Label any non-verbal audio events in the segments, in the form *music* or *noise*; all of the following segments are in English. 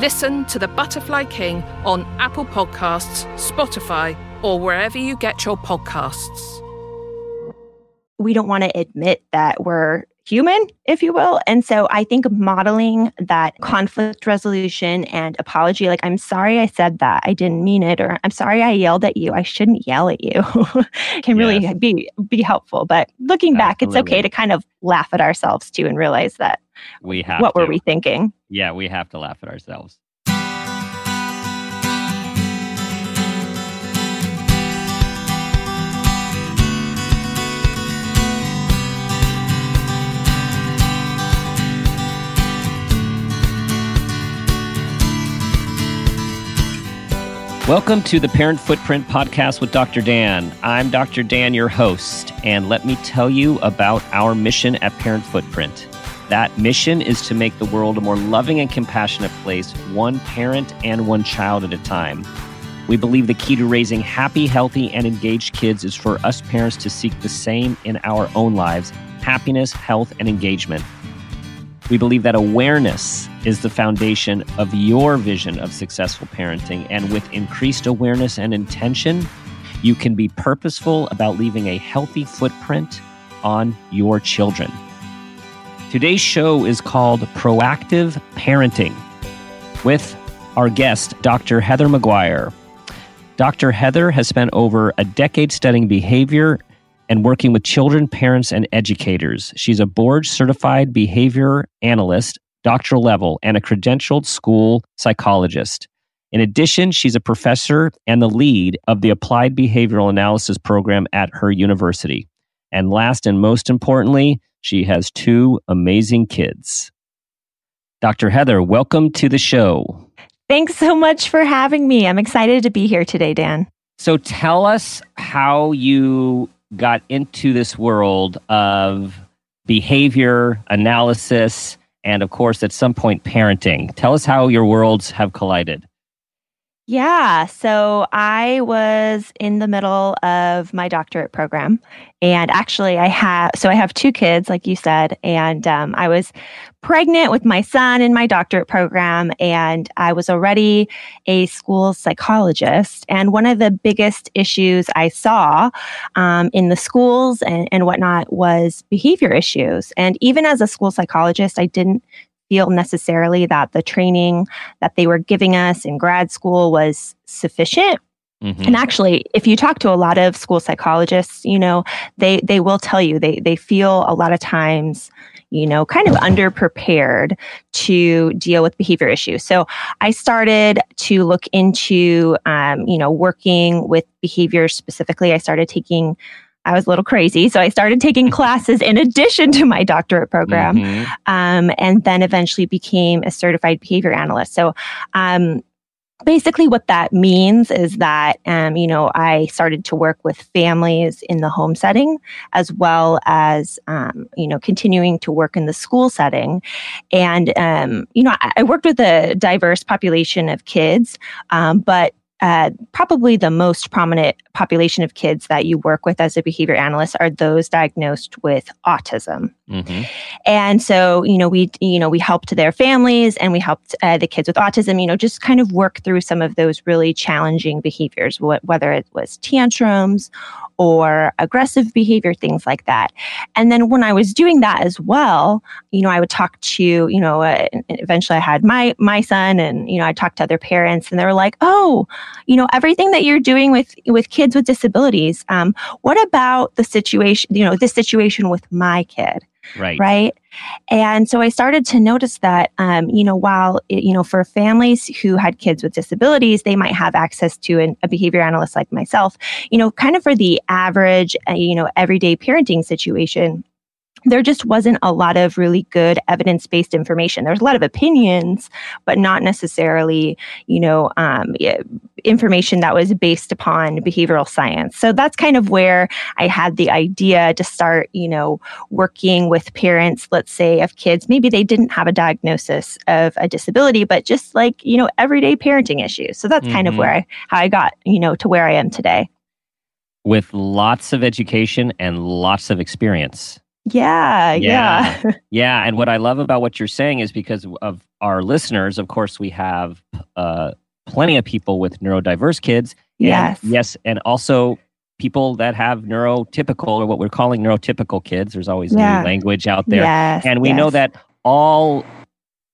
Listen to The Butterfly King on Apple Podcasts, Spotify, or wherever you get your podcasts. We don't want to admit that we're human, if you will. And so I think modeling that conflict resolution and apology, like, I'm sorry I said that, I didn't mean it, or I'm sorry I yelled at you, I shouldn't yell at you, *laughs* can really yes. be be helpful. But looking back, Absolutely. it's okay to kind of laugh at ourselves too and realize that we have what to. were we thinking? Yeah, we have to laugh at ourselves. Welcome to the Parent Footprint Podcast with Dr. Dan. I'm Dr. Dan, your host, and let me tell you about our mission at Parent Footprint. That mission is to make the world a more loving and compassionate place, one parent and one child at a time. We believe the key to raising happy, healthy, and engaged kids is for us parents to seek the same in our own lives happiness, health, and engagement. We believe that awareness is the foundation of your vision of successful parenting. And with increased awareness and intention, you can be purposeful about leaving a healthy footprint on your children. Today's show is called Proactive Parenting with our guest, Dr. Heather Maguire. Dr. Heather has spent over a decade studying behavior and working with children, parents, and educators. She's a board certified behavior analyst, doctoral level, and a credentialed school psychologist. In addition, she's a professor and the lead of the Applied Behavioral Analysis program at her university. And last and most importantly, she has two amazing kids. Dr. Heather, welcome to the show. Thanks so much for having me. I'm excited to be here today, Dan. So tell us how you got into this world of behavior analysis and, of course, at some point, parenting. Tell us how your worlds have collided. Yeah. So I was in the middle of my doctorate program. And actually, I have, so I have two kids, like you said. And um, I was pregnant with my son in my doctorate program. And I was already a school psychologist. And one of the biggest issues I saw um, in the schools and, and whatnot was behavior issues. And even as a school psychologist, I didn't feel necessarily that the training that they were giving us in grad school was sufficient Mm-hmm. And actually, if you talk to a lot of school psychologists, you know, they they will tell you they they feel a lot of times, you know, kind of underprepared to deal with behavior issues. So I started to look into, um, you know, working with behavior specifically. I started taking I was a little crazy. So I started taking *laughs* classes in addition to my doctorate program, mm-hmm. um, and then eventually became a certified behavior analyst. So, um, basically, what that means is that, um, you know, I started to work with families in the home setting as well as, um, you know, continuing to work in the school setting. And, um, you know, I, I, worked with a diverse population of kids, um, but uh, probably the most prominent population of kids that you work with as a behavior analyst are those diagnosed with autism. Mm-hmm. And so, you know, we, you know, we helped their families and we helped uh, the kids with autism, you know, just kind of work through some of those really challenging behaviors, wh- whether it was tantrums or aggressive behavior, things like that. And then when I was doing that as well, you know, I would talk to, you know, uh, eventually I had my my son, and you know, I talked to other parents, and they were like, "Oh, you know, everything that you're doing with with kids with disabilities. Um, what about the situation? You know, this situation with my kid." Right. Right. And so I started to notice that, um, you know, while, it, you know, for families who had kids with disabilities, they might have access to an, a behavior analyst like myself, you know, kind of for the average, uh, you know, everyday parenting situation, there just wasn't a lot of really good evidence based information. There's a lot of opinions, but not necessarily, you know, um, information that was based upon behavioral science. So that's kind of where I had the idea to start, you know, working with parents, let's say, of kids. Maybe they didn't have a diagnosis of a disability, but just like, you know, everyday parenting issues. So that's mm-hmm. kind of mm-hmm. where I, how I got, you know, to where I am today. With lots of education and lots of experience. Yeah, yeah. Yeah. *laughs* yeah. And what I love about what you're saying is because of our listeners, of course, we have uh, plenty of people with neurodiverse kids. Yes. yes. And also people that have neurotypical or what we're calling neurotypical kids. There's always yeah. new language out there. Yes, and we yes. know that all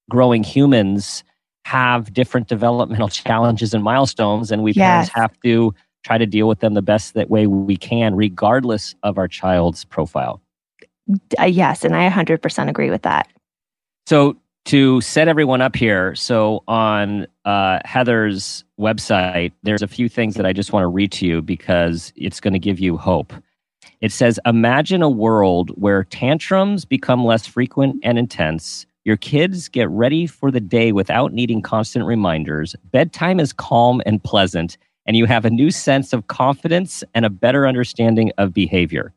growing humans have different developmental challenges and milestones, and we yes. parents have to try to deal with them the best that way we can, regardless of our child's profile. Uh, yes, and I 100% agree with that. So, to set everyone up here, so on uh, Heather's website, there's a few things that I just want to read to you because it's going to give you hope. It says, Imagine a world where tantrums become less frequent and intense. Your kids get ready for the day without needing constant reminders. Bedtime is calm and pleasant, and you have a new sense of confidence and a better understanding of behavior.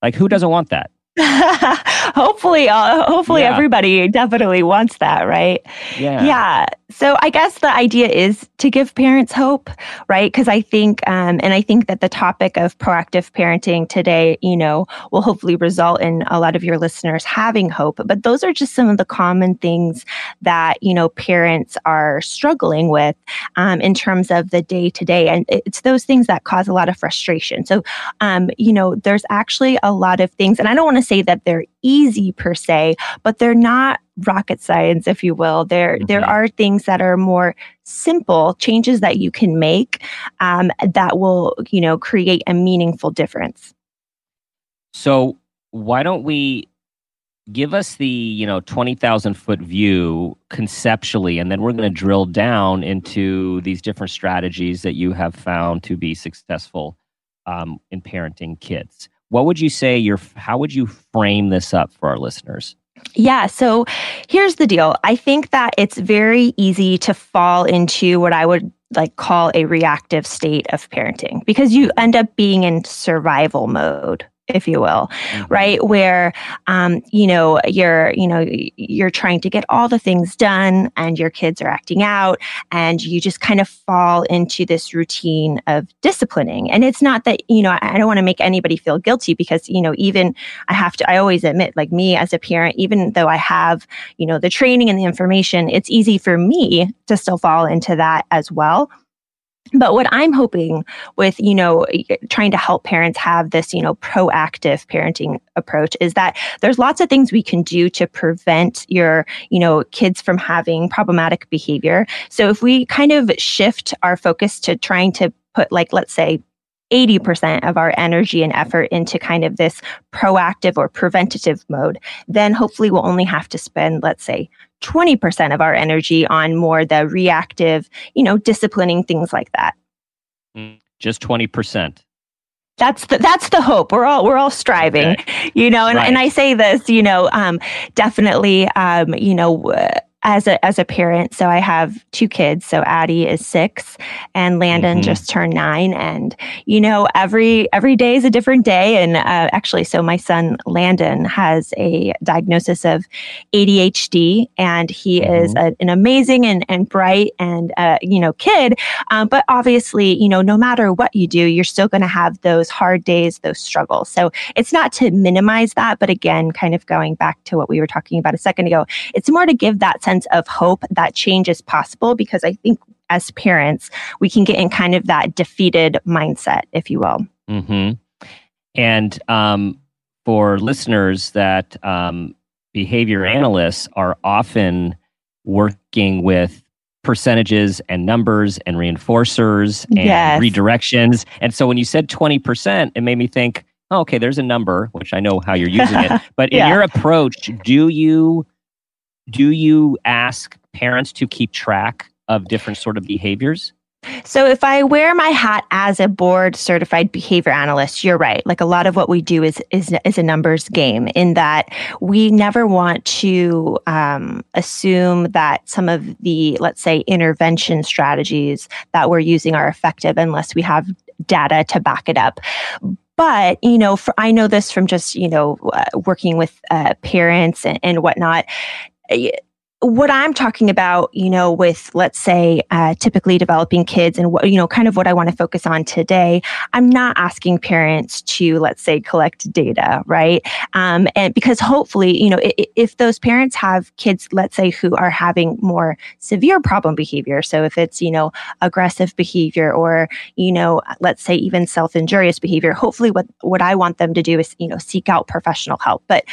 Like, who doesn't want that? *laughs* hopefully, uh, hopefully yeah. everybody definitely wants that, right? Yeah. Yeah. So I guess the idea is to give parents hope, right? Because I think, um, and I think that the topic of proactive parenting today, you know, will hopefully result in a lot of your listeners having hope. But those are just some of the common things that, you know, parents are struggling with um, in terms of the day to day. And it's those things that cause a lot of frustration. So, um, you know, there's actually a lot of things, and I don't want to say that they're easy per se, but they're not rocket science, if you will. There, mm-hmm. there are things that are more simple changes that you can make um, that will, you know, create a meaningful difference. So why don't we give us the you know 20,000 foot view conceptually and then we're going to drill down into these different strategies that you have found to be successful um, in parenting kids what would you say your how would you frame this up for our listeners yeah. So here's the deal. I think that it's very easy to fall into what I would like call a reactive state of parenting because you end up being in survival mode if you will mm-hmm. right? Where um, you know you're you know you're trying to get all the things done and your kids are acting out and you just kind of fall into this routine of disciplining. And it's not that you know i don't want to make anybody feel guilty because you know even i have to i always admit like me as a parent even though i have you know the training and the information it's easy for me to still fall into that as well but what i'm hoping with you know trying to help parents have this you know proactive parenting approach is that there's lots of things we can do to prevent your you know kids from having problematic behavior. So if we kind of shift our focus to trying to put like let's say 80% of our energy and effort into kind of this proactive or preventative mode, then hopefully we'll only have to spend, let's say, 20% of our energy on more the reactive, you know, disciplining things like that. Mm, just 20% that's the that's the hope we're all we're all striving okay. you know and, right. and i say this you know um, definitely um, you know as a as a parent. So I have two kids. So Addie is six, and Landon mm-hmm. just turned nine. And you know, every every day is a different day. And uh, actually, so my son Landon has a diagnosis of ADHD, and he mm-hmm. is a, an amazing and and bright and uh, you know kid. Um, but obviously, you know, no matter what you do, you're still going to have those hard days, those struggles. So it's not to minimize that, but again, kind of going back to what we were talking about a second ago, it's more to give that sense sense of hope that change is possible because I think as parents, we can get in kind of that defeated mindset, if you will. Mm-hmm. And um, for listeners that um, behavior analysts are often working with percentages and numbers and reinforcers and yes. redirections. And so when you said 20%, it made me think, oh, okay, there's a number, which I know how you're using it. *laughs* But yeah. in your approach, do you do you ask parents to keep track of different sort of behaviors? So if I wear my hat as a board certified behavior analyst, you're right. Like a lot of what we do is is, is a numbers game in that we never want to um, assume that some of the let's say intervention strategies that we're using are effective unless we have data to back it up but you know for, i know this from just you know uh, working with uh, parents and, and whatnot I, what I'm talking about, you know, with let's say uh, typically developing kids and what, you know, kind of what I want to focus on today, I'm not asking parents to, let's say, collect data, right? Um, and because hopefully, you know, if, if those parents have kids, let's say, who are having more severe problem behavior, so if it's, you know, aggressive behavior or, you know, let's say even self injurious behavior, hopefully what, what I want them to do is, you know, seek out professional help. But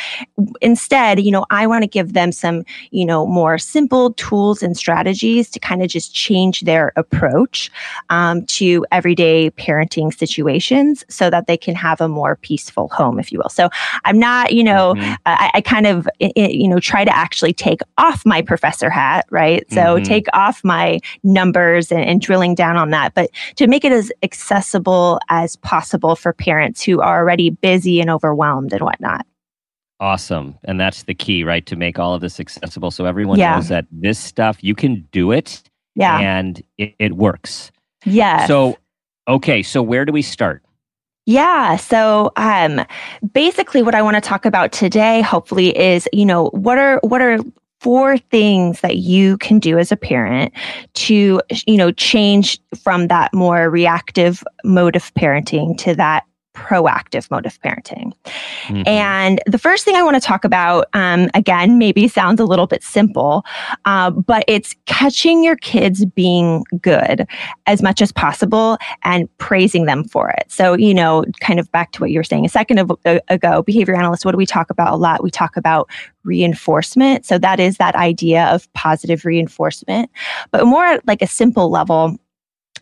instead, you know, I want to give them some, you know, more simple tools and strategies to kind of just change their approach um, to everyday parenting situations so that they can have a more peaceful home, if you will. So I'm not, you know, mm-hmm. I, I, kind of, you know, try to actually take off my professor hat, right? So mm-hmm. take off my numbers and, and drilling down on that, but to make it as accessible as possible for parents who are already busy and overwhelmed and whatnot. Awesome. And that's the key, right? To make all of this accessible so everyone yeah. knows that this stuff, you can do it. Yeah. And it, it works. Yeah. So, okay. So, where do we start? Yeah. So um basically what I want to talk about today hopefully is, you know, what are what are four things that you can do as a parent to, you know, change from that more reactive mode of parenting to that proactive mode of parenting. Mm-hmm. And the first thing I want to talk about, um, again, maybe sounds a little bit simple, uh, but it's catching your kids being good as much as possible and praising them for it. So, you know, kind of back to what you were saying a second of, uh, ago, behavior analysts, what do we talk about a lot? We talk about reinforcement. So that is that idea of positive reinforcement, but more at like a simple level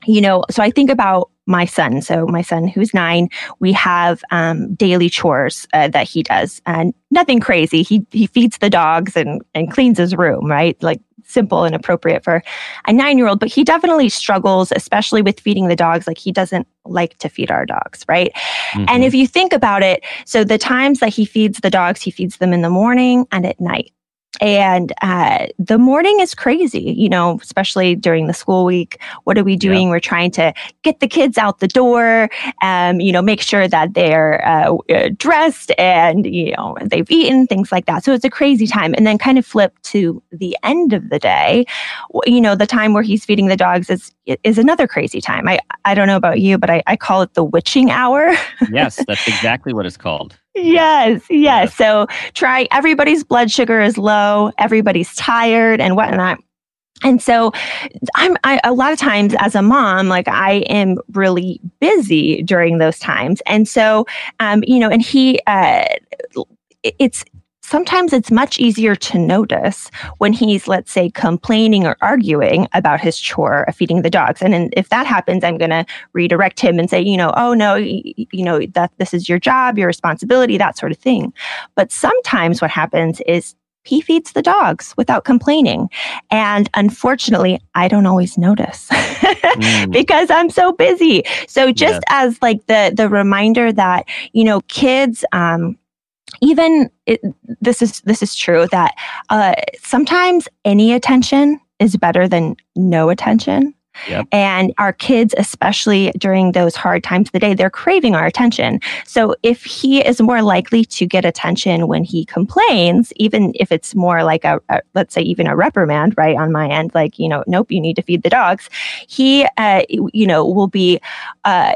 you know, so I think about my son. So my son, who's nine, we have um, daily chores uh, that he does, and nothing crazy. He he feeds the dogs and and cleans his room, right? Like simple and appropriate for a nine year old. But he definitely struggles, especially with feeding the dogs. Like he doesn't like to feed our dogs, right? Mm-hmm. And if you think about it, so the times that he feeds the dogs, he feeds them in the morning and at night. And uh, the morning is crazy, you know, especially during the school week. What are we doing? We're trying to get the kids out the door, um, you know, make sure that they're uh, uh, dressed and, you know, they've eaten, things like that. So it's a crazy time. And then kind of flip to the end of the day, you know, the time where he's feeding the dogs is is another crazy time. I, I don't know about you, but I, I call it the witching hour. *laughs* yes, that's exactly what it's called. Yes, yes. So try everybody's blood sugar is low, everybody's tired and whatnot. And so I'm I, a lot of times as a mom, like I am really busy during those times. And so, um, you know, and he, uh, it's sometimes it's much easier to notice when he's, let's say, complaining or arguing about his chore of feeding the dogs. And if that happens, I'm going to redirect him and say, you know, oh no, you, you know, that this is your job, your responsibility, that sort of thing. But sometimes what happens is he feeds the dogs without complaining. And unfortunately, I don't always notice *laughs* mm. because I'm so busy. So just yes. as like the the reminder that, you know, kids um even it, this is this is true that uh, sometimes any attention is better than no attention. Yep. And our kids, especially during those hard times of the day, they're craving our attention. So if he is more likely to get attention when he complains, even if it's more like a, a let's say even a reprimand, right on my end, like you know, nope, you need to feed the dogs. He, uh, you know, will be. Uh,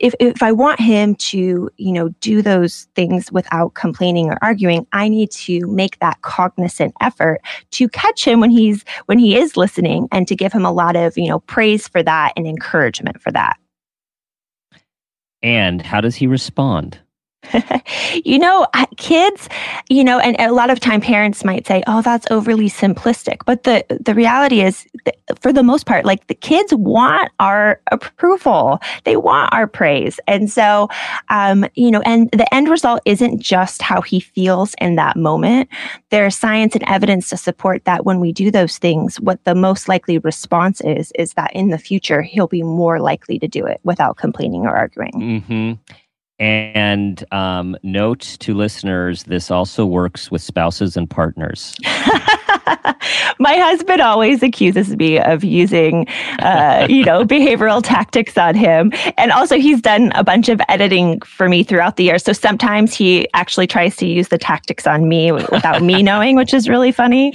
if, if I want him to, you know, do those things without complaining or arguing, I need to make that cognizant effort to catch him when he's when he is listening and to give him a lot of, you know, praise for that and encouragement for that. And how does he respond? *laughs* you know, kids, you know, and a lot of time parents might say, "Oh, that's overly simplistic." But the the reality is for the most part, like the kids want our approval. They want our praise. And so, um, you know, and the end result isn't just how he feels in that moment. There's science and evidence to support that when we do those things, what the most likely response is, is that in the future, he'll be more likely to do it without complaining or arguing. Mm-hmm. And um, note to listeners, this also works with spouses and partners. *laughs* My husband always accuses me of using, uh, you know, *laughs* behavioral tactics on him. And also, he's done a bunch of editing for me throughout the year. So sometimes he actually tries to use the tactics on me without me *laughs* knowing, which is really funny.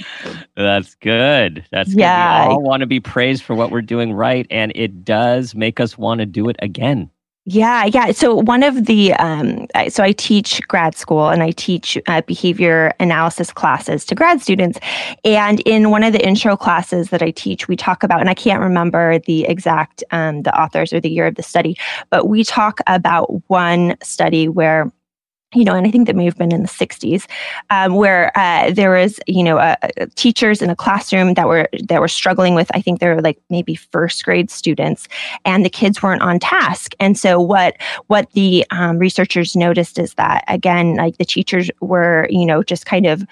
That's good. That's good. Yeah. We all want to be praised for what we're doing right. And it does make us want to do it again. Yeah, yeah. So one of the um, so I teach grad school and I teach uh, behavior analysis classes to grad students, and in one of the intro classes that I teach, we talk about and I can't remember the exact um, the authors or the year of the study, but we talk about one study where you know, and I think that may have been in the 60s, um, where uh, there was, you know, uh, teachers in a classroom that were that were struggling with. I think they were like maybe first grade students, and the kids weren't on task. And so what what the um, researchers noticed is that again, like the teachers were, you know, just kind of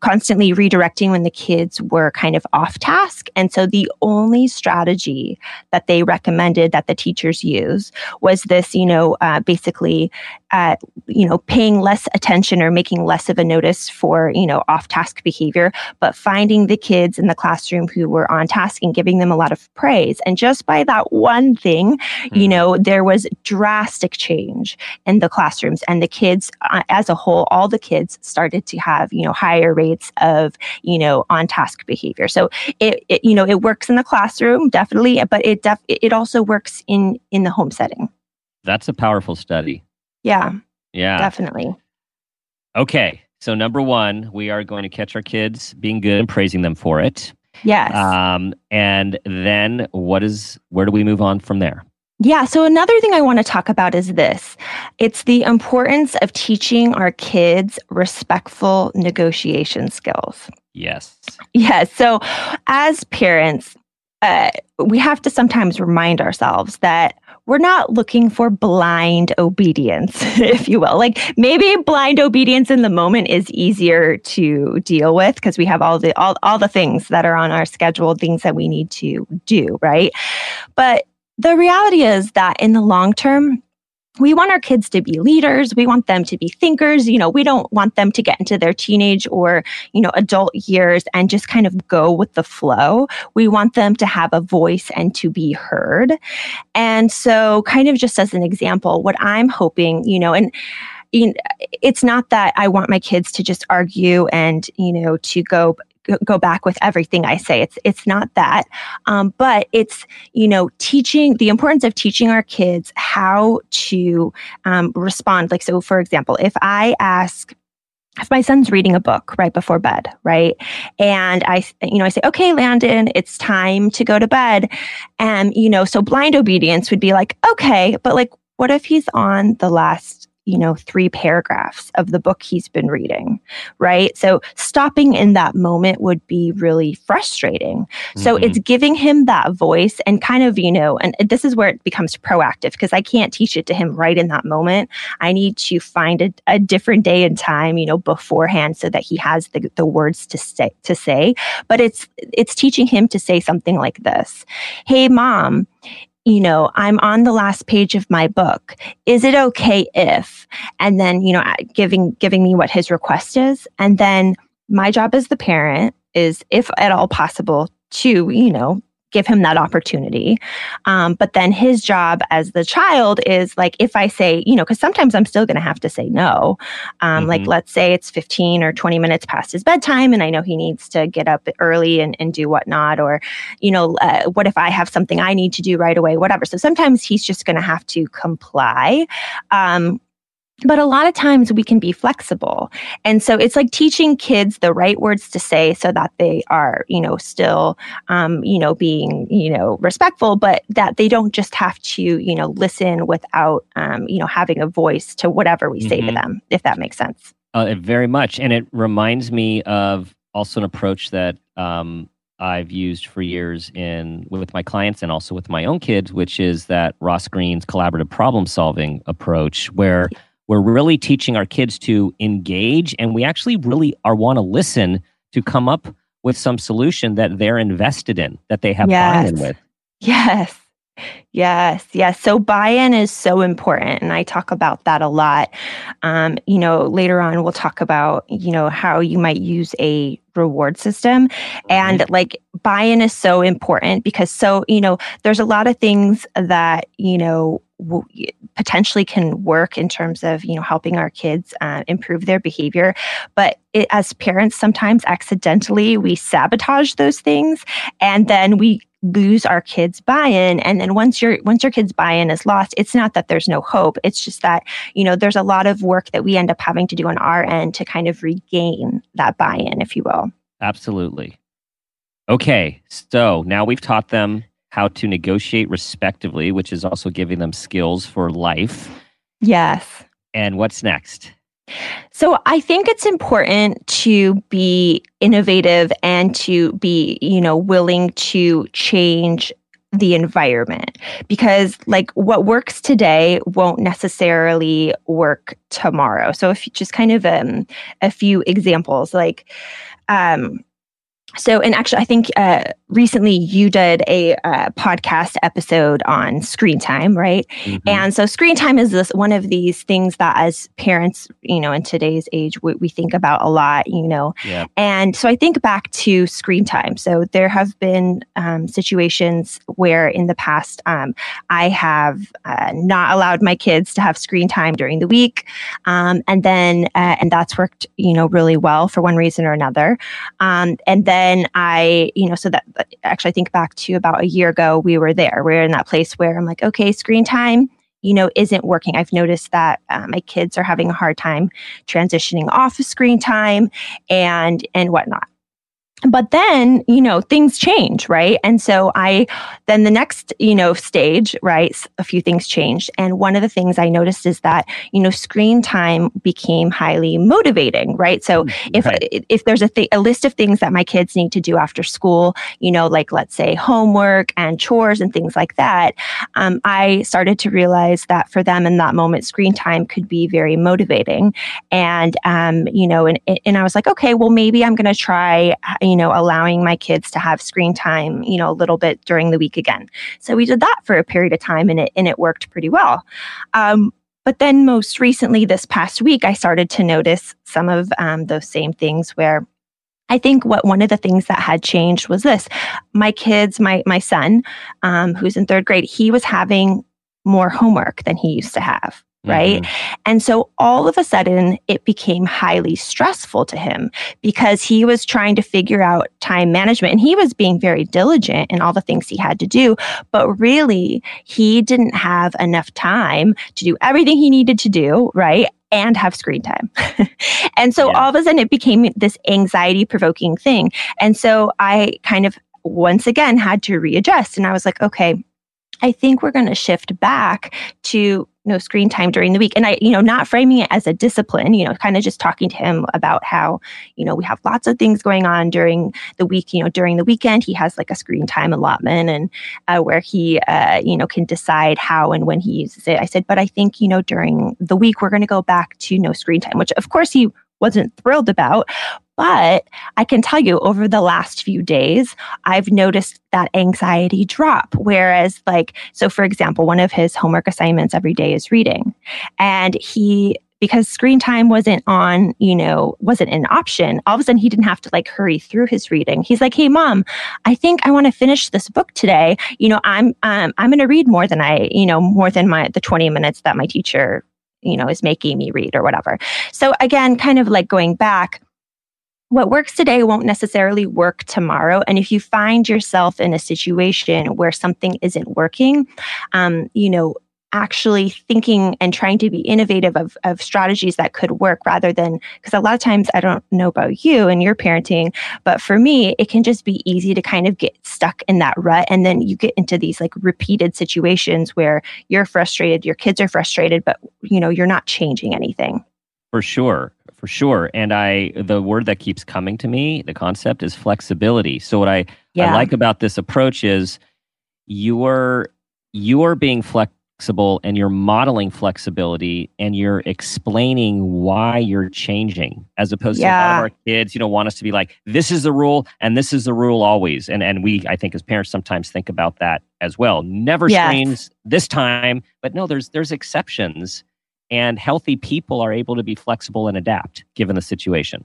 constantly redirecting when the kids were kind of off task. And so the only strategy that they recommended that the teachers use was this, you know, uh, basically, uh, you know, paying less attention or making less of a notice for, you know, off task behavior, but finding the kids in the classroom who were on task and giving them a lot of praise. And just by that one thing, mm-hmm. you know, there was drastic change in the classrooms and the kids uh, as a whole, all the kids started to have, you know, higher rates rates of, you know, on task behavior. So it, it, you know, it works in the classroom, definitely, but it def- it also works in in the home setting. That's a powerful study. Yeah. Yeah. Definitely. Okay. So number one, we are going to catch our kids being good and praising them for it. Yes. Um, and then what is where do we move on from there? Yeah. So another thing I want to talk about is this it's the importance of teaching our kids respectful negotiation skills. Yes. Yes. So as parents, uh, we have to sometimes remind ourselves that we're not looking for blind obedience, *laughs* if you will. Like maybe blind obedience in the moment is easier to deal with because we have all the all, all the things that are on our schedule, things that we need to do, right? But the reality is that in the long term, we want our kids to be leaders. We want them to be thinkers. You know, we don't want them to get into their teenage or, you know, adult years and just kind of go with the flow. We want them to have a voice and to be heard. And so, kind of just as an example, what I'm hoping, you know, and it's not that I want my kids to just argue and, you know, to go go back with everything I say. It's it's not that, um, but it's you know teaching the importance of teaching our kids how to um, respond. Like so, for example, if I ask if my son's reading a book right before bed, right? And I, you know, I say, okay, Landon, it's time to go to bed. And, you know, so blind obedience would be like, okay, but like, what if he's on the last you know, three paragraphs of the book he's been reading, right? So stopping in that moment would be really frustrating. Mm-hmm. So it's giving him that voice and kind of, you know, and this is where it becomes proactive because I can't teach it to him right in that moment. I need to find a, a different day and time, you know, beforehand so that he has the, the words to say to say. But it's it's teaching him to say something like this. Hey mom, you know, I'm on the last page of my book. Is it okay if? And then, you know, giving giving me what his request is, and then my job as the parent is, if at all possible, to you know give him that opportunity. Um, but then his job as the child is like, if I say, you know, because sometimes I'm still going to have to say no. Um, mm-hmm. Like, let's say it's 15 or 20 minutes past his bedtime, and I know he needs to get up early and, and do whatnot. Or, you know, uh, what if I have something I need to do right away, whatever. So sometimes he's just going to have to comply. Um, but a lot of times we can be flexible and so it's like teaching kids the right words to say so that they are you know still um, you know being you know respectful but that they don't just have to you know listen without um, you know having a voice to whatever we mm-hmm. say to mm-hmm. them if that makes sense uh, very much and it reminds me of also an approach that um, I've used for years in with my clients and also with my own kids, which is that Ross Greene's collaborative problem solving approach, where we're really teaching our kids to engage and we actually really are want to listen to come up with some solution that they're invested in, that they have yes. buy-in with. Yes. Yes, yes. So buy in is so important. And I talk about that a lot. Um, you know, later on, we'll talk about, you know, how you might use a reward system. And mm-hmm. like buy in is so important because, so, you know, there's a lot of things that, you know, w- potentially can work in terms of, you know, helping our kids uh, improve their behavior. But it, as parents, sometimes accidentally we sabotage those things and then we lose our kids buy-in. And then once your once your kids buy-in is lost it's not that there's no hope. It's just that you know there's a lot of work that we end up having to do on our end to kind of regain that buy-in if you will. Absolutely. Okay so now we've taught them how to negotiate respectively which is also giving them skills for life. Yes. And what's next? So I think it's important to be innovative and to be, you know, willing to change the environment because like what works today won't necessarily work tomorrow. So if just kind of um, a few examples like um so, and actually, I think uh, recently you did a uh, podcast episode on screen time, right? Mm-hmm. And so, screen time is this one of these things that, as parents, you know, in today's age, we, we think about a lot, you know. Yeah. And so, I think back to screen time. So, there have been um, situations where, in the past, um, I have uh, not allowed my kids to have screen time during the week, um, and then, uh, and that's worked, you know, really well for one reason or another. Um, and then then I, you know, so that actually I think back to about a year ago, we were there. We are in that place where I'm like, okay, screen time, you know, isn't working. I've noticed that uh, my kids are having a hard time transitioning off of screen time and and whatnot but then you know things change right? And so i then the next you know stage right a few things changed. And one of the things i noticed is that you know screen time became highly motivating right? So mm, if right. if there's a, th- a list of things that my kids need to do after school you know like let's say homework and chores and things like that um, i started to realize that for them in that moment screen time could be very motivating. And um, you know and, and i was like okay well maybe i'm going to try you you know, allowing my kids to have screen time, you know, a little bit during the week again. So we did that for a period of time and it, and it worked pretty well. Um, but then most recently, this past week, I started to notice some of um, those same things where I think what one of the things that had changed was this: my kids, my my son, um, who's in third grade, he was having more homework than he used to have right? Mm-hmm. And so all of a sudden, it became highly stressful to him because he was trying to figure out time management and he was being very diligent in all the things he had to do. But really, he didn't have enough time to do everything he needed to do, right? And have screen time. *laughs* and so yeah. all of a sudden, it became this anxiety provoking thing. And so I kind of once again had to readjust. And I was like, okay, I think we're going to shift back to no screen time during the week. And I, you know, not framing it as a discipline, you know, kind of just talking to him about how, you know, we have lots of things going on during the week. You know, during the weekend, he has like a screen time allotment and uh, where he, uh, you know, can decide how and when he uses it. I said, but I think, you know, during the week, we're going to go back to no screen time, which of course he wasn't thrilled about. But I can tell you over the last few days, I've noticed that anxiety drop. Whereas, like, so for example, one of his homework assignments every day is reading. And he, because screen time wasn't on, you know, wasn't an option, all of a sudden he didn't have to like hurry through his reading. He's like, hey, mom, I think I want to finish this book today. You know, I'm, um, I'm going to read more than I, you know, more than my, the 20 minutes that my teacher you know is making me read or whatever so again kind of like going back what works today won't necessarily work tomorrow. And if you find yourself in a situation where something isn't working, um, you know, actually thinking and trying to be innovative of, of strategies that could work rather than because a lot of times i don't know about you and your parenting but for me it can just be easy to kind of get stuck in that rut and then you get into these like repeated situations where you're frustrated your kids are frustrated but you know you're not changing anything for sure for sure and i the word that keeps coming to me the concept is flexibility so what i, yeah. I like about this approach is you're you're being flexible and you're modeling flexibility and you're explaining why you're changing as opposed yeah. to a lot of our kids you know want us to be like this is the rule and this is the rule always and and we i think as parents sometimes think about that as well never yes. screens this time but no there's there's exceptions and healthy people are able to be flexible and adapt given the situation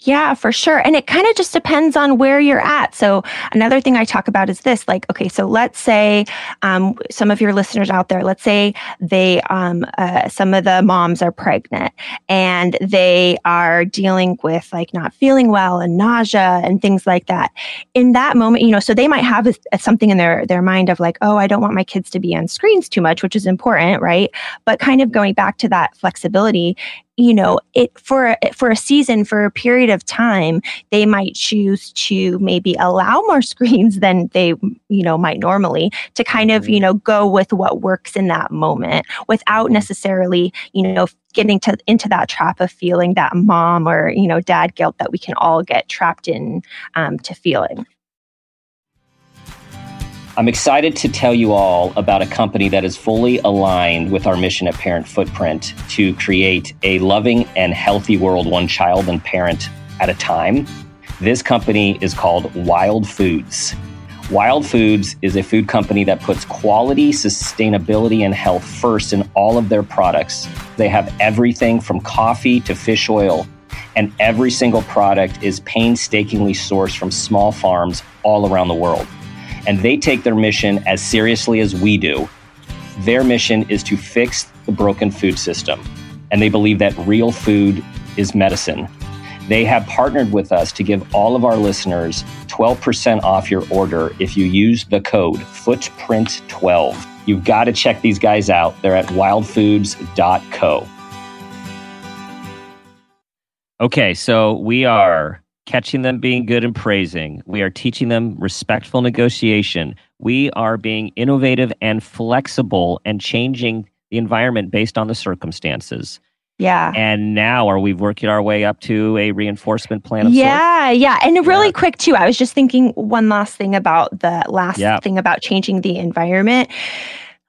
yeah, for sure. And it kind of just depends on where you're at. So, another thing I talk about is this like, okay, so let's say um, some of your listeners out there, let's say they, um, uh, some of the moms are pregnant and they are dealing with like not feeling well and nausea and things like that. In that moment, you know, so they might have a, a, something in their, their mind of like, oh, I don't want my kids to be on screens too much, which is important, right? But kind of going back to that flexibility you know it for for a season for a period of time they might choose to maybe allow more *laughs* screens than they you know might normally to kind of you mm-hmm. know go with what works in that moment without mm-hmm. necessarily you know getting to into that trap of feeling that mom or you know dad guilt that we can all get trapped in um, to feeling I'm excited to tell you all about a company that is fully aligned with our mission at Parent Footprint to create a loving and healthy world, one child and parent at a time. This company is called Wild Foods. Wild Foods is a food company that puts quality, sustainability, and health first in all of their products. They have everything from coffee to fish oil, and every single product is painstakingly sourced from small farms all around the world and they take their mission as seriously as we do. Their mission is to fix the broken food system, and they believe that real food is medicine. They have partnered with us to give all of our listeners 12% off your order if you use the code footprint12. You've got to check these guys out. They're at wildfoods.co. Okay, so we are catching them being good and praising. We are teaching them respectful negotiation. We are being innovative and flexible and changing the environment based on the circumstances. Yeah. And now are we working our way up to a reinforcement plan Yeah, sorts? yeah. And really yeah. quick too, I was just thinking one last thing about the last yeah. thing about changing the environment.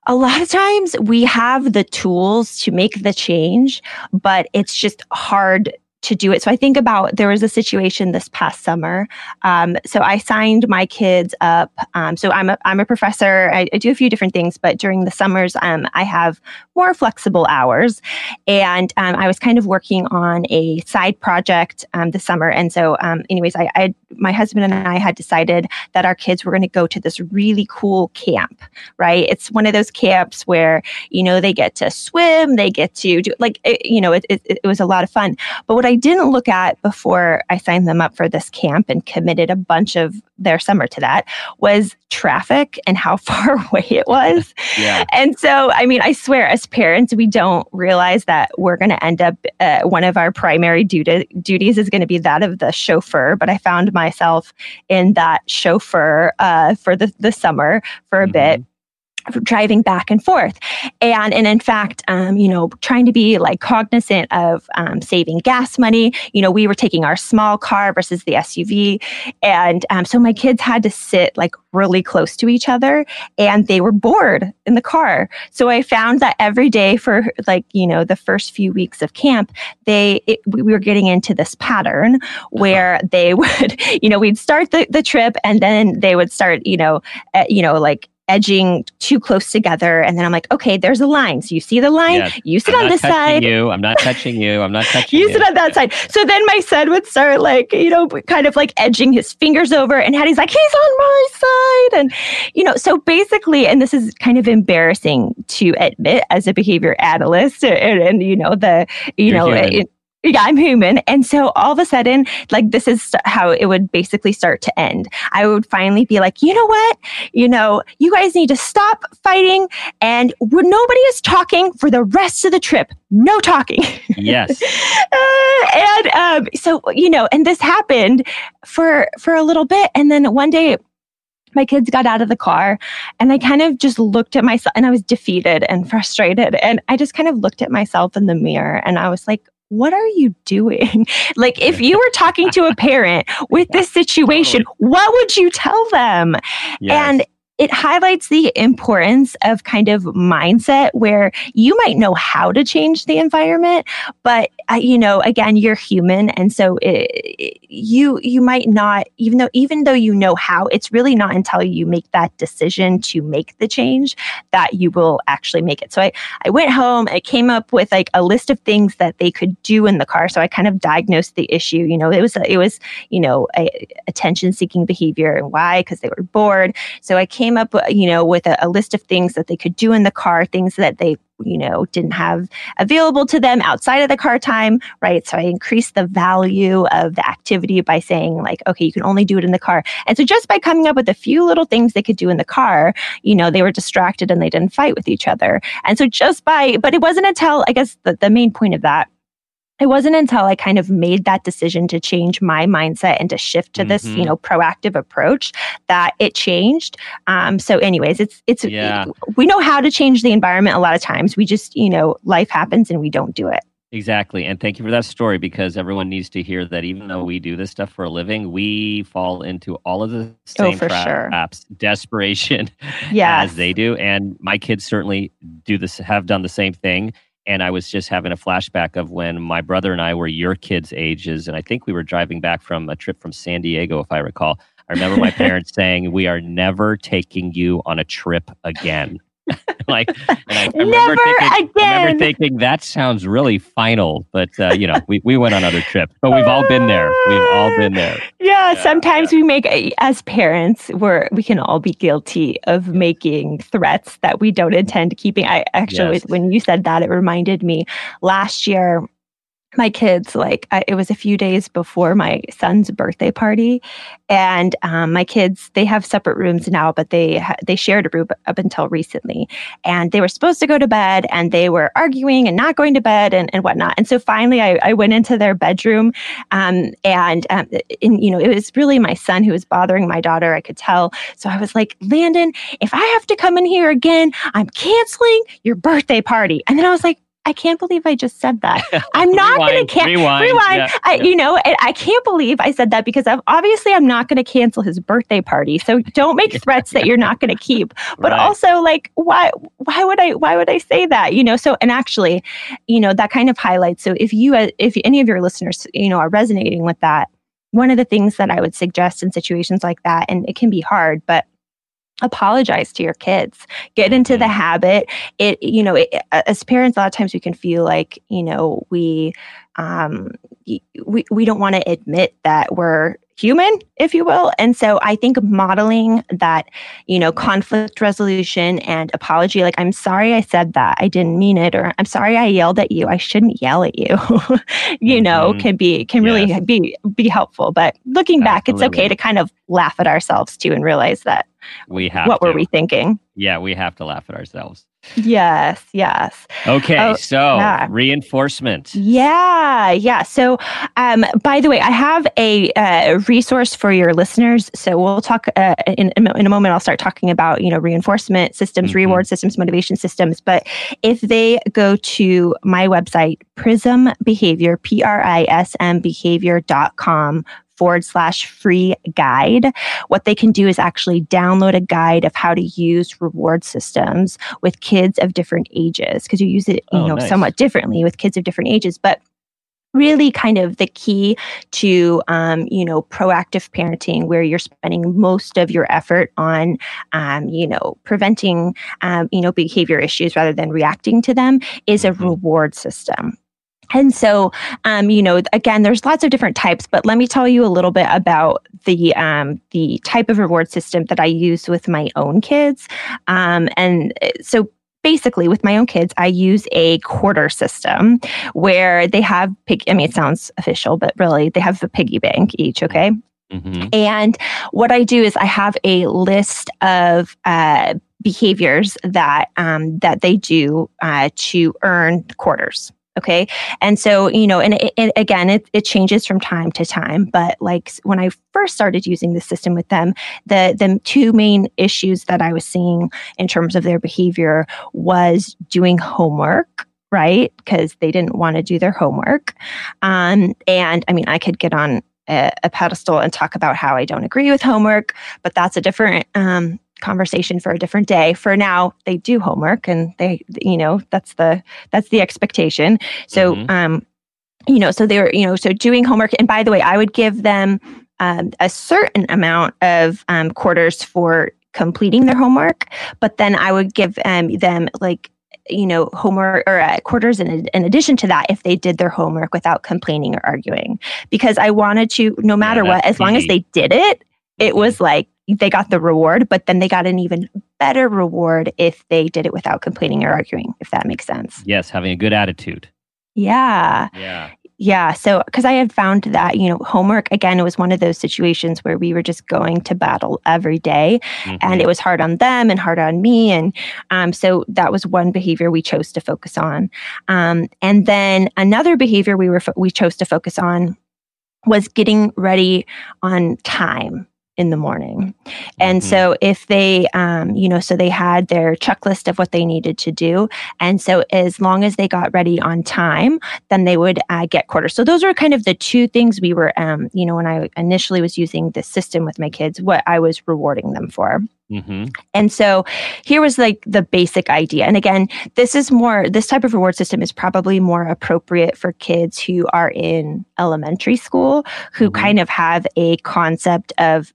A lot of times we have the tools to make the change, but it's just hard to do it. So I think about there was a situation this past summer. Um, so I signed my kids up. Um, so I'm a, I'm a professor. I, I, do a few different things, but during the summers, um, I have more flexible hours. And um, I was kind of working on a side project um, this summer. And so, um, anyways, I, I, my husband and I had decided that our kids were going to go to this really cool camp. Right? It's one of those camps where you know they get to swim, they get to do like it, you know it, it, it was a lot of fun. But what I didn't look at before I signed them up for this camp and committed a bunch of their summer to that was traffic and how *laughs* far away it was. yeah. And so, I mean, I swear, as parents, we don't realize that we're going to end up, uh, one of our primary duty, duties is going to be that of the chauffeur. But I found myself in that chauffeur uh, for the, the summer for a mm-hmm. bit driving back and forth and and in fact um, you know trying to be like cognizant of um, saving gas money you know we were taking our small car versus the suv and um, so my kids had to sit like really close to each other and they were bored in the car so i found that every day for like you know the first few weeks of camp they it, we were getting into this pattern uh-huh. where uh-huh. they *laughs* would you know we'd start the, the trip and then they would start you know uh, you know like edging too close together. And then I'm like, okay, there's a line. So you see the line, yeah. you sit I'm on this side. You, I'm not touching you. I'm not *laughs* touching you. You sit on that side. So then my son would start like, you know, kind of like edging his fingers over and Hattie's like, he's on my side. And, you know, so basically, and this is kind of embarrassing to admit as a behavior analyst and, and you know, the, you You're know, it, yeah, I'm human. And so all of a sudden, like this is how it would basically start to end. I would finally be like, you know what? You know, you guys need to stop fighting and nobody is talking for the rest of the trip. No talking. Yes. *laughs* uh, and um, so, you know, and this happened for for a little bit. And then one day my kids got out of the car and I kind of just looked at myself and I was defeated and frustrated. And I just kind of looked at myself in the mirror and I was like, what are you doing? *laughs* like, if you were talking to a parent with this *laughs* situation, what would you tell them? Yes. And it highlights the importance of kind of mindset where you might know how to change the environment, but uh, you know, again, you're human, and so it, it, you you might not even though even though you know how, it's really not until you make that decision to make the change that you will actually make it. So I I went home, I came up with like a list of things that they could do in the car. So I kind of diagnosed the issue. You know, it was it was you know attention seeking behavior and why because they were bored. So I came came up, uh, you know, with a, a list of things that they could do in the car, things that they you know didn't have available to them outside of the car time right? So i increased the value of the activity by saying like okay you can only do it in the car. And so just by coming up with a few little things they could do in the car you know they were distracted and they didn't fight with each other. And so just by but it wasn't until i guess the, the main point of that it wasn't until I kind of made that decision to change my mindset and to shift to mm-hmm. this, you mm-hmm. know, proactive approach that it changed. Um, so, anyways, it's it's yeah. we know how to change the environment a lot of times. We just, you know, life happens and we don't do it. Exactly. And thank you for that story because everyone needs to hear that even though we do this stuff for a living, we fall into all of the oh, same oh, traps, sure. desperation yes. *laughs* as they do. And my kids certainly do this, have done the same thing. And I was just having a flashback of when my brother and I were your kids' ages. And I think we were driving back from a trip from San Diego, if I recall. I remember my *laughs* parents saying, We are never taking you on a trip again. *laughs* like, and I, I remember, thinking, I remember thinking that sounds really final, but uh, you know, we, we went on other trips, but we've all been there. We've all been there. *laughs* Yeah, yeah sometimes yeah. we make as parents, we're we can all be guilty of making threats that we don't intend keeping. I actually, yes. when you said that, it reminded me last year my kids like I, it was a few days before my son's birthday party. And um, my kids they have separate rooms now but they they shared a room up until recently. And they were supposed to go to bed and they were arguing and not going to bed and, and whatnot. And so finally I, I went into their bedroom um, and um, in, you know it was really my son who was bothering my daughter I could tell. So I was like Landon if I have to come in here again I'm canceling your birthday party. And then I was like I can't believe I just said that. *laughs* I'm not going to cancel. Rewind. rewind. Yeah, I, yeah. You know, I can't believe I said that because I've, obviously I'm not going to cancel his birthday party. So don't make *laughs* threats that you're not going to keep. But right. also, like, why? Why would I? Why would I say that? You know. So and actually, you know, that kind of highlights. So if you, if any of your listeners, you know, are resonating with that, one of the things that I would suggest in situations like that, and it can be hard, but apologize to your kids get into the mm-hmm. habit it you know it, as parents a lot of times we can feel like you know we um we, we don't want to admit that we're human if you will and so i think modeling that you know conflict resolution and apology like i'm sorry i said that i didn't mean it or i'm sorry i yelled at you i shouldn't yell at you *laughs* you know mm-hmm. can be can really yes. be be helpful but looking back Absolutely. it's okay to kind of laugh at ourselves too and realize that we have what to. were we thinking yeah we have to laugh at ourselves Yes, yes. Okay, oh, so yeah. reinforcement. Yeah, yeah. So, um, by the way, I have a uh, resource for your listeners. So we'll talk uh, in in a moment. I'll start talking about you know reinforcement systems, mm-hmm. reward systems, motivation systems. But if they go to my website, Prism Behavior, P R I S M Behavior.com forward slash free guide. What they can do is actually download a guide of how to use reward systems with kids of different ages because you use it, you oh, know, nice. somewhat differently with kids of different ages. But really kind of the key to um, you know proactive parenting where you're spending most of your effort on um, you know preventing um, you know behavior issues rather than reacting to them is a mm-hmm. reward system and so, um, you know, again, there's lots of different types, but let me tell you a little bit about the um, the type of reward system that I use with my own kids. Um, and uh, so, basically with my own kids i use a quarter system where they have pig i mean it sounds official but really they have a piggy bank each okay mm-hmm. and what i do is i have a list of uh, behaviors that um, that they do uh, to earn quarters Okay. And so, you know, and it, it, again, it, it changes from time to time. But like when I first started using the system with them, the, the two main issues that I was seeing in terms of their behavior was doing homework right? Because they didn't want to do their homework. Um, and I mean, I could get on a, a, pedestal and talk about how I don't agree with homework, but that's a different um, conversation for a different day. For now, they do homework and they, you know, that's the that's the expectation. So, mm-hmm. um, you know, so they were, you know, so doing homework. And by the way, I would give them um, a certain amount of um, quarters for completing their homework, but then I would give um, them like you know homework or uh, quarters in, in addition to that if they did their homework without complaining or arguing because i wanted to no matter yeah, what as long as they did it it was like they got the reward, but then they got an even better reward if they did it without complaining or arguing, if that makes sense. Yes, having a good attitude. Yeah. Yeah. Yeah. So, because I had found that, you know, homework, again, it was one of those situations where we were just going to battle every day, mm-hmm. and it was hard on them and hard on me. And um, so that was one behavior we chose to focus on. Um, and then another behavior we were, fo- we chose to focus on was getting ready on time in the morning. And mm-hmm. so if they, um, you know, so they had their checklist of what they needed to do. And so as long as they got ready on time, then they would uh, get quarters. So those are kind of the two things we were, um, you know, when I initially was using the system with my kids, what I was rewarding them for. Mm-hmm. And so here was like the basic idea. And again, this is more, this type of reward system is probably more appropriate for kids who are in elementary school, who mm-hmm. kind of have a concept of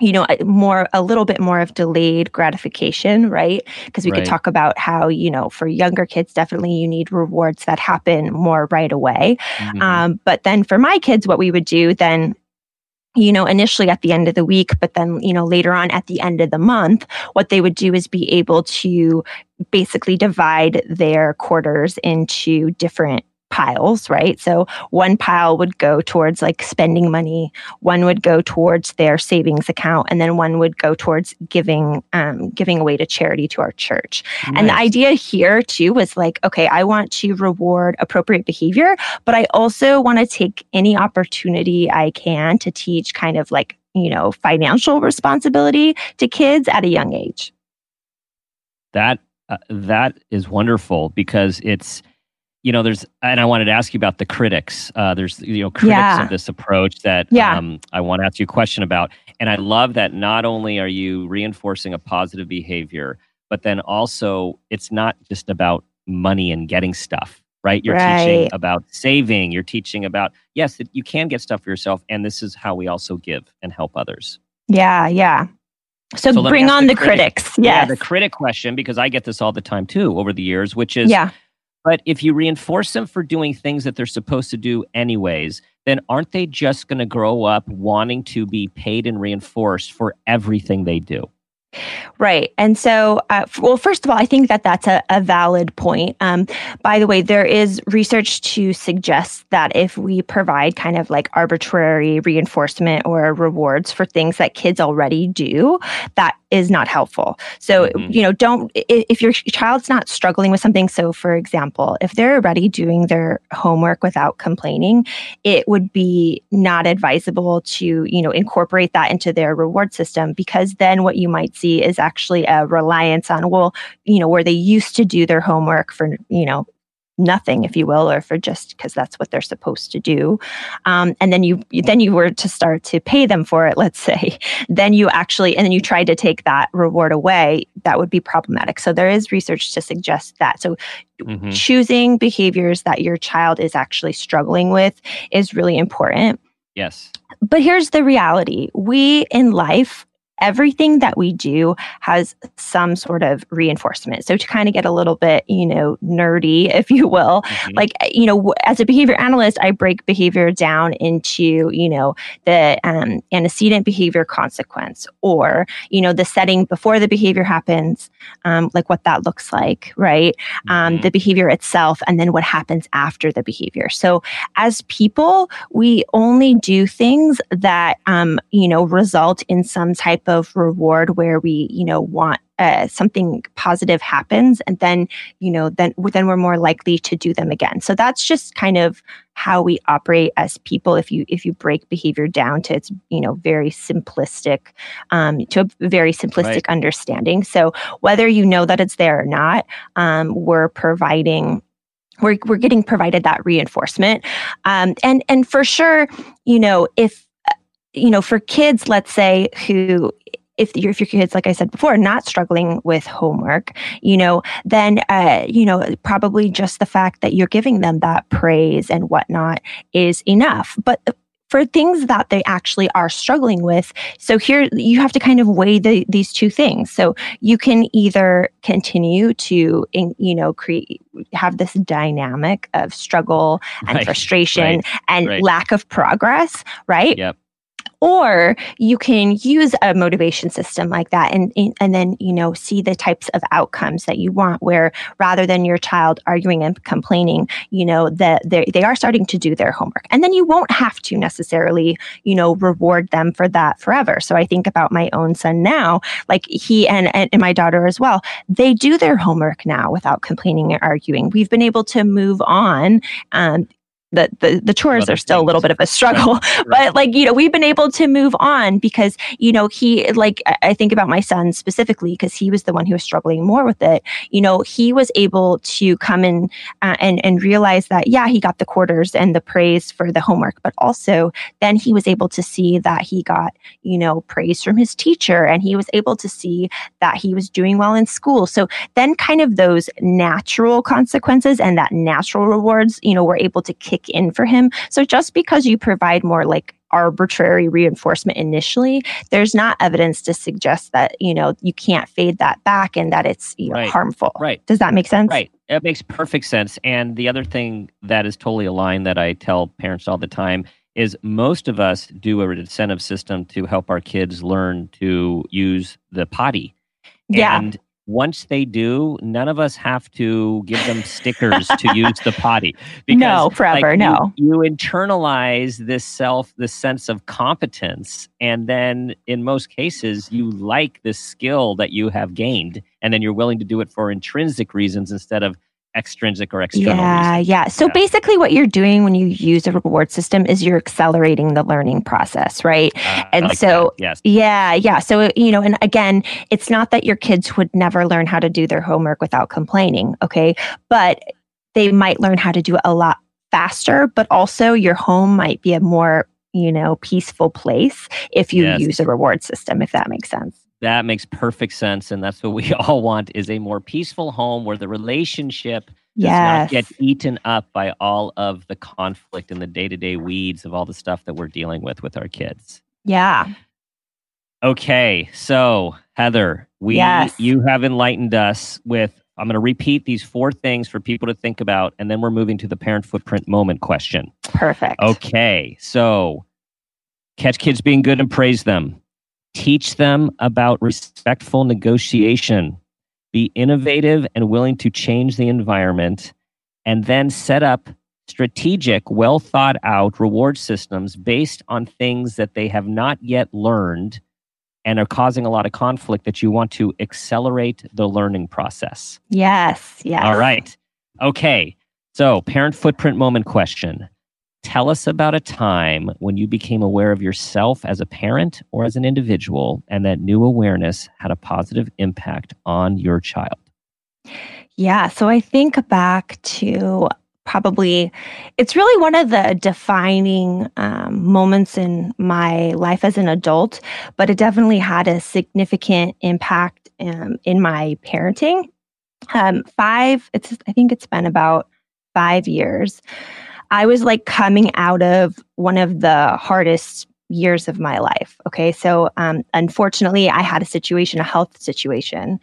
you know more a little bit more of delayed gratification right because we right. could talk about how you know for younger kids definitely you need rewards that happen more right away mm-hmm. um, but then for my kids what we would do then you know initially at the end of the week but then you know later on at the end of the month what they would do is be able to basically divide their quarters into different piles, right? So one pile would go towards like spending money, one would go towards their savings account, and then one would go towards giving um, giving away to charity to our church. Nice. And the idea here too was like, okay, I want to reward appropriate behavior, but I also want to take any opportunity I can to teach kind of like you know financial responsibility to kids at a young age. That uh, that is wonderful because it's you know, there's, and I wanted to ask you about the critics. Uh, there's, you know, critics yeah. of this approach that yeah. um, I want to ask you a question about. And I love that not only are you reinforcing a positive behavior, but then also it's not just about money and getting stuff, right? You're right. teaching about saving. You're teaching about, yes, that you can get stuff for yourself. And this is how we also give and help others. Yeah, yeah. So, so bring on the, the critics. critics. Yes. Yeah, the critic question, because I get this all the time too over the years, which is, yeah but if you reinforce them for doing things that they're supposed to do anyways, then aren't they just going to grow up wanting to be paid and reinforced for everything they do? Right. And so, uh, well, first of all, I think that that's a, a valid point. Um, by the way, there is research to suggest that if we provide kind of like arbitrary reinforcement or rewards for things that kids already do, that is not helpful. So, mm-hmm. you know, don't, if your child's not struggling with something, so for example, if they're already doing their homework without complaining, it would be not advisable to, you know, incorporate that into their reward system because then what you might see is actually a reliance on, well, you know, where they used to do their homework for, you know, nothing if you will or for just because that's what they're supposed to do. Um, and then you then you were to start to pay them for it *laughs* let's say. Then you actually and then you tried to take that reward away that would be problematic. So there is research to suggest that. So mm-hmm. choosing behaviors that your child is actually struggling with is really important. Yes. But here's the reality. We in life everything that we do has some sort of reinforcement. So to kind of get a little bit, you know, nerdy, *laughs* if you will, mm-hmm. like, you know, as a behavior analyst, I break behavior down into, you know, the um, antecedent behavior consequence or, you know, the setting before the behavior happens, um, like what that looks like, right? Um, mm-hmm. the behavior itself, and then what happens after the behavior. So as people, we only do things that, um, you know, result in some type type of reward where we, you know, want uh, something positive happens, and then, you know, then then we're more likely to do them again. So that's just kind of how we operate as people. If you if you break behavior down to its, you know, very simplistic, um, to a very simplistic right. understanding. So whether you know that it's there or not, um, we're providing we're, we're getting provided that reinforcement um, and and for sure you know if you know, for kids, let's say, who if, if your kids, like I said before, not struggling with homework, you know, then, uh, you know, probably just the fact that you're giving them that praise and whatnot is enough. But for things that they actually are struggling with, so here you have to kind of weigh the, these two things. So you can either continue to, you know, create, have this dynamic of struggle and right, frustration right, and right. lack of progress, right? Yep or you can use a motivation system like that and, and then, you know, see the types of outcomes that you want where rather than your child arguing and complaining, you know, that they, are starting to do their homework. And then you won't have to necessarily, you know, reward them for that forever. So I think about my own son now, like he and, and, and my daughter as well, they do their homework now without complaining or arguing. We've been able to move on um, the the, the chores are still things. a little bit of a struggle *laughs* right. *laughs* but like you know we've been able to move on because you know he like i think about my son specifically because he was the one who was struggling more with it you know he was able to come in uh, and and realize that yeah he got the quarters and the praise for the homework but also then he was able to see that he got you know praise from his teacher and he was able to see that he was doing well in school so then kind of those natural consequences and that natural rewards you know were able to kick in for him. So just because you provide more like arbitrary reinforcement initially, there's not evidence to suggest that, you know, you can't fade that back and that it's you know, right. harmful. Right. Does that make sense? Right. It makes perfect sense. And the other thing that is totally aligned that I tell parents all the time is most of us do a incentive system to help our kids learn to use the potty. Yeah. And once they do, none of us have to give them stickers to use the potty. *laughs* Because, no, forever, like, no. You, you, internalize this self, this sense of competence, and then in most cases, you like this skill that you have gained, and then you're willing to do it for intrinsic reasons instead of extrinsic or external. Yeah, reasons. yeah. So yeah. basically, what you're doing when you use a reward system is you're accelerating the learning process, right? Uh, and like so, that. yes, yeah, yeah. So you know, and again, it's not that your kids would never learn how to do their homework without complaining, okay? But they might learn how to do it a lot faster. But also, your home might be a more you know peaceful place if you yes. use a reward system, if that makes sense. That makes perfect sense. And that's what we *laughs* all want is a more peaceful home where the relationship does yes. not get eaten up by all of the conflict and the day-to-day weeds of all the stuff that we're dealing with with our kids. Yeah. Okay. So, Heather, we yes. you have enlightened us with I'm going to repeat these four things for people to think about and then we're moving to the parent footprint moment question. Perfect. Okay. So, catch kids being good and praise them Teach them about respectful negotiation. Be innovative and willing to change the environment. And then set up strategic, well thought out reward systems based on things that they have not yet learned and are causing a lot of conflict that you want to accelerate the learning process. Yes, yes. All right. Okay. So, parent footprint moment question. Tell us about a time when you became aware of yourself as a parent or as an individual, and that new awareness had a positive impact on your child. Yeah. So I think back to probably, it's really one of the defining um, moments in my life as an adult, but it definitely had a significant impact um, in my parenting. Um, five, it's, I think it's been about five years. I was like coming out of one of the hardest years of my life. Okay. So, um, unfortunately, I had a situation, a health situation,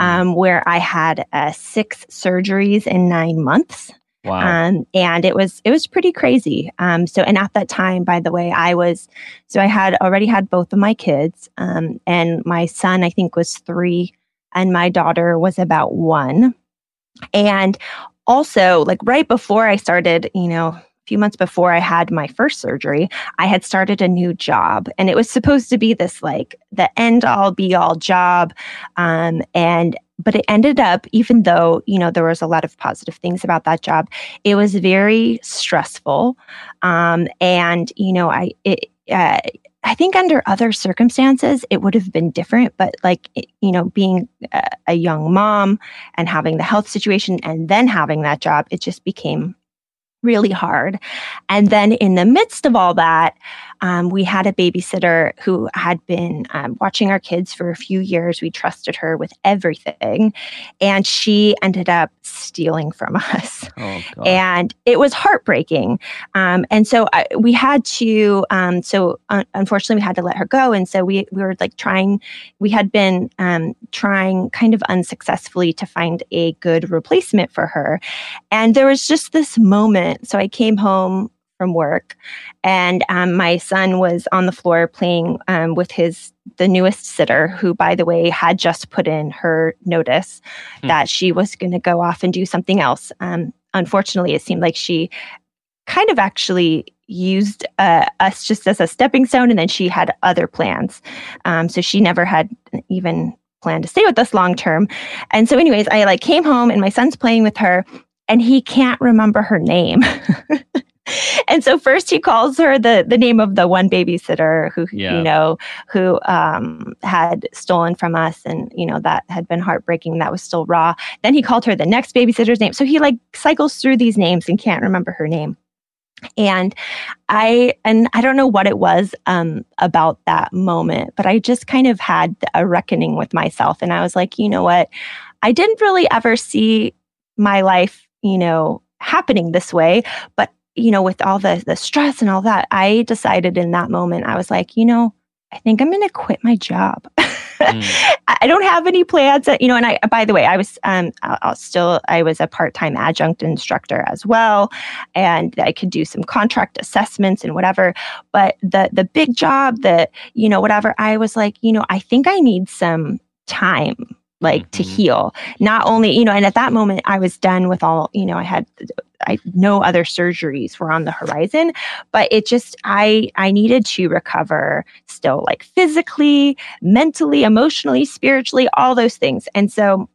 mm. um, where I had uh, six surgeries in nine months. Wow. Um, and it was it was pretty crazy. Um, so and at that time, by the way, I was so I had already had both of my kids, um, and my son I think was three, and my daughter was about one. And also, like right before I started, you know, a few months before I had my first surgery, I had started a new job. And it was supposed to be this like the end all be all job. Um, and but it ended up, even though, you know, there was a lot of positive things about that job, it was very stressful. Um, and, you know, I, it, uh, I think under other circumstances it would have been different, but like you know, being a, a, young mom and having the health situation and then having that job, it just became really hard. And then in the midst of all that, um, we had a babysitter who had been um, watching our kids for a few years. We trusted her with everything. And she ended up stealing from *laughs* us. Oh, and it was heartbreaking. Um, and so I, we had to, um, so uh, unfortunately, we had to let her go. And so we, we were like trying, we had been um, trying kind of unsuccessfully to find a good replacement for her. And there was just this moment. So I came home from work, and um, my son was on the floor playing um, with his the newest sitter, who, by the way, had just put in her notice hmm. that she was going to go off and do something else. Um, unfortunately, it seemed like she kind of actually used uh, us just as a stepping stone, and then she had other plans. Um, so she never had even planned to stay with us long term. And so, anyways, I like came home, and my son's playing with her, and he can't remember her name. *laughs* and so first he calls her the the name of the one babysitter who yeah. you know who um, had stolen from us and you know that had been heartbreaking that was still raw. Then he called her the next babysitter's name. So he like cycles through these names and can't remember her name. And i and i don't know what it was um, about that moment but i just kind of had a reckoning with myself. And i was like you know what? I didn't really ever see my life you know happening this way but you know, with all the the stress and all that, I decided in that moment, I was like, you know, I think I'm going to quit my job. mm. *laughs* I don't have any plans, that, you know. And I, by the way, I was um, I'll still I was a part time adjunct instructor as well, and I could do some contract assessments and whatever. But the the big job, that you know, whatever, I was like, you know, I think I need some time like mm-hmm. to heal not only you know and at that moment i was done with all you know i had I no other surgeries were on the horizon, but it just I I needed to recover still like physically, mentally, emotionally, spiritually, all those things. And so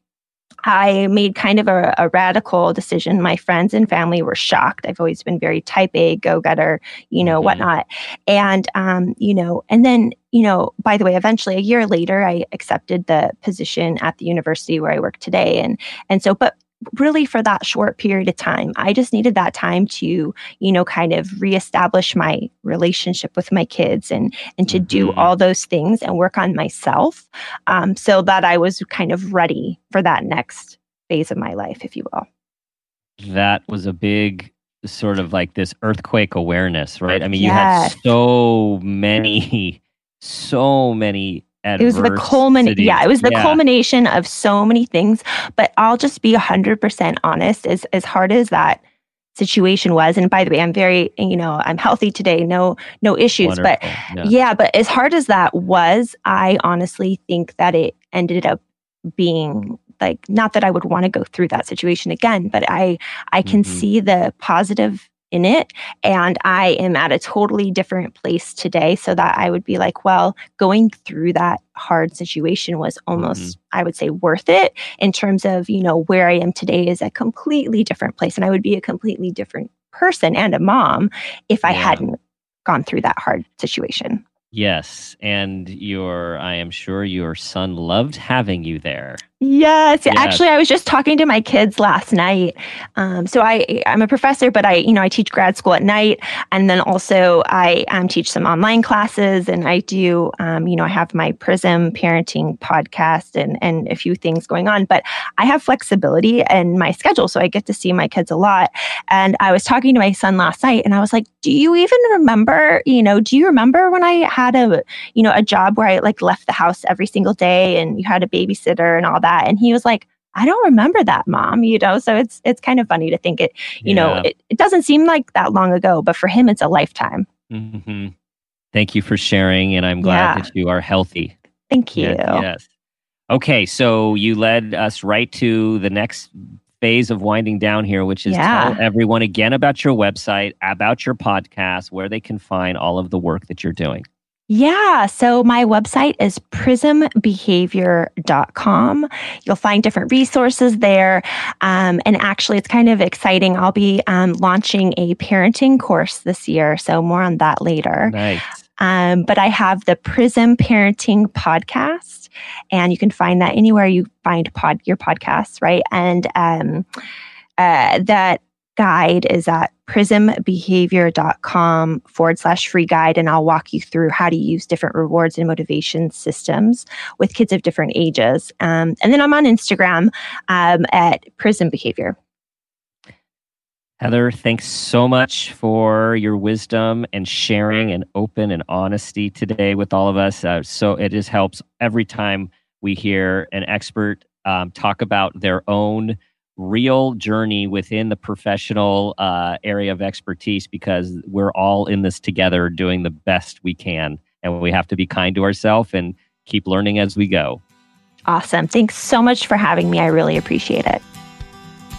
I made kind of a, a, radical decision. My friends and family were shocked. I've always been very type A, go getter, you know, mm-hmm. whatnot. And, um, you know, and then, you know, by the way, eventually a year later, I accepted the position at the university where I work today. And, and so, but really for that short period of time. I just needed that time to, you know, kind of reestablish my relationship with my kids and and to mm-hmm. do all those things and work on myself, um, so that I was kind of ready for that next phase of my life, if you will. That was a big sort of like this earthquake awareness, right? I mean, you had so many, *laughs* so many it was the culmination yeah it was the yeah. culmination of so many things but i'll just be 100% honest as as hard as that situation was and by the way i'm very you know i'm healthy today no no issues Wonderful. but yeah. yeah but as hard as that was i honestly think that it ended up being like not that i would want to go through that situation again but i i can mm-hmm. see the positive in it. And I am at a totally different place today. So that I would be like, well, going through that hard situation was almost, mm-hmm. I would say, worth it in terms of, you know, where I am today is a completely different place. And I would be a completely different person and a mom if I yeah. hadn't gone through that hard situation. Yes. And your, I am sure your son loved having you there. Yes, yes, actually, I was just talking to my kids last night. Um, so I, I'm a professor, but I, you know, I teach grad school at night, and then also I um, teach some online classes, and I do, um, you know, I have my Prism parenting podcast and and a few things going on. But I have flexibility in my schedule, so I get to see my kids a lot. And I was talking to my son last night, and I was like, "Do you even remember? You know, do you remember when I had a, you know, a job where I like left the house every single day, and you had a babysitter and all that?" That and he was like I don't remember that, mom. You know, so it's it's kind of funny to think it. You yeah. know, it, it doesn't seem like that long ago, but for him, it's a lifetime. Mm-hmm. Thank you for sharing, and I'm glad yeah. that you are healthy. Thank you. yes. Okay, so you led us right to the next phase of winding down here, which is yeah. tell everyone again about your website, about your podcast, where they can find all of the work that you're doing. Yeah. So my website is prismbehavior.com. You'll find different resources there. Um, and actually, it's kind of exciting. I'll be um, launching a parenting course this year. So more on that later. Nice. Um, but I have the Prism Parenting Podcast, and you can find that anywhere you find pod your podcasts, right? And um, uh, that guide is at prismbehavior.com forward slash free guide. And I'll walk you through how to use different rewards and motivation systems with kids of different ages. Um, and then I'm on Instagram um, at Prism Behavior. Heather, thanks so much for your wisdom and sharing and open and honesty today with all of us. Uh, so it just helps every time we hear an expert um, talk about their own real journey within the professional uh, area of expertise because we're all in this together doing the best we can. And we have to be kind to ourselves and keep learning as we go. Awesome. Thanks so much for having me. I really appreciate it.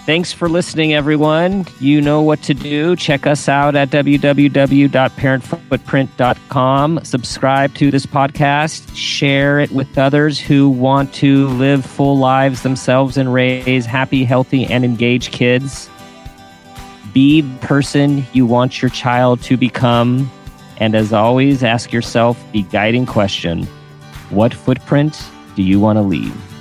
Thanks for listening, everyone. You know what to do. Check us out at www.parentfootprint.com. Subscribe to this podcast. Share it with others who want to live full lives themselves and raise happy, healthy, and engaged kids. Be the person you want your child to become. And as always, ask yourself the guiding question What footprint do you want to leave?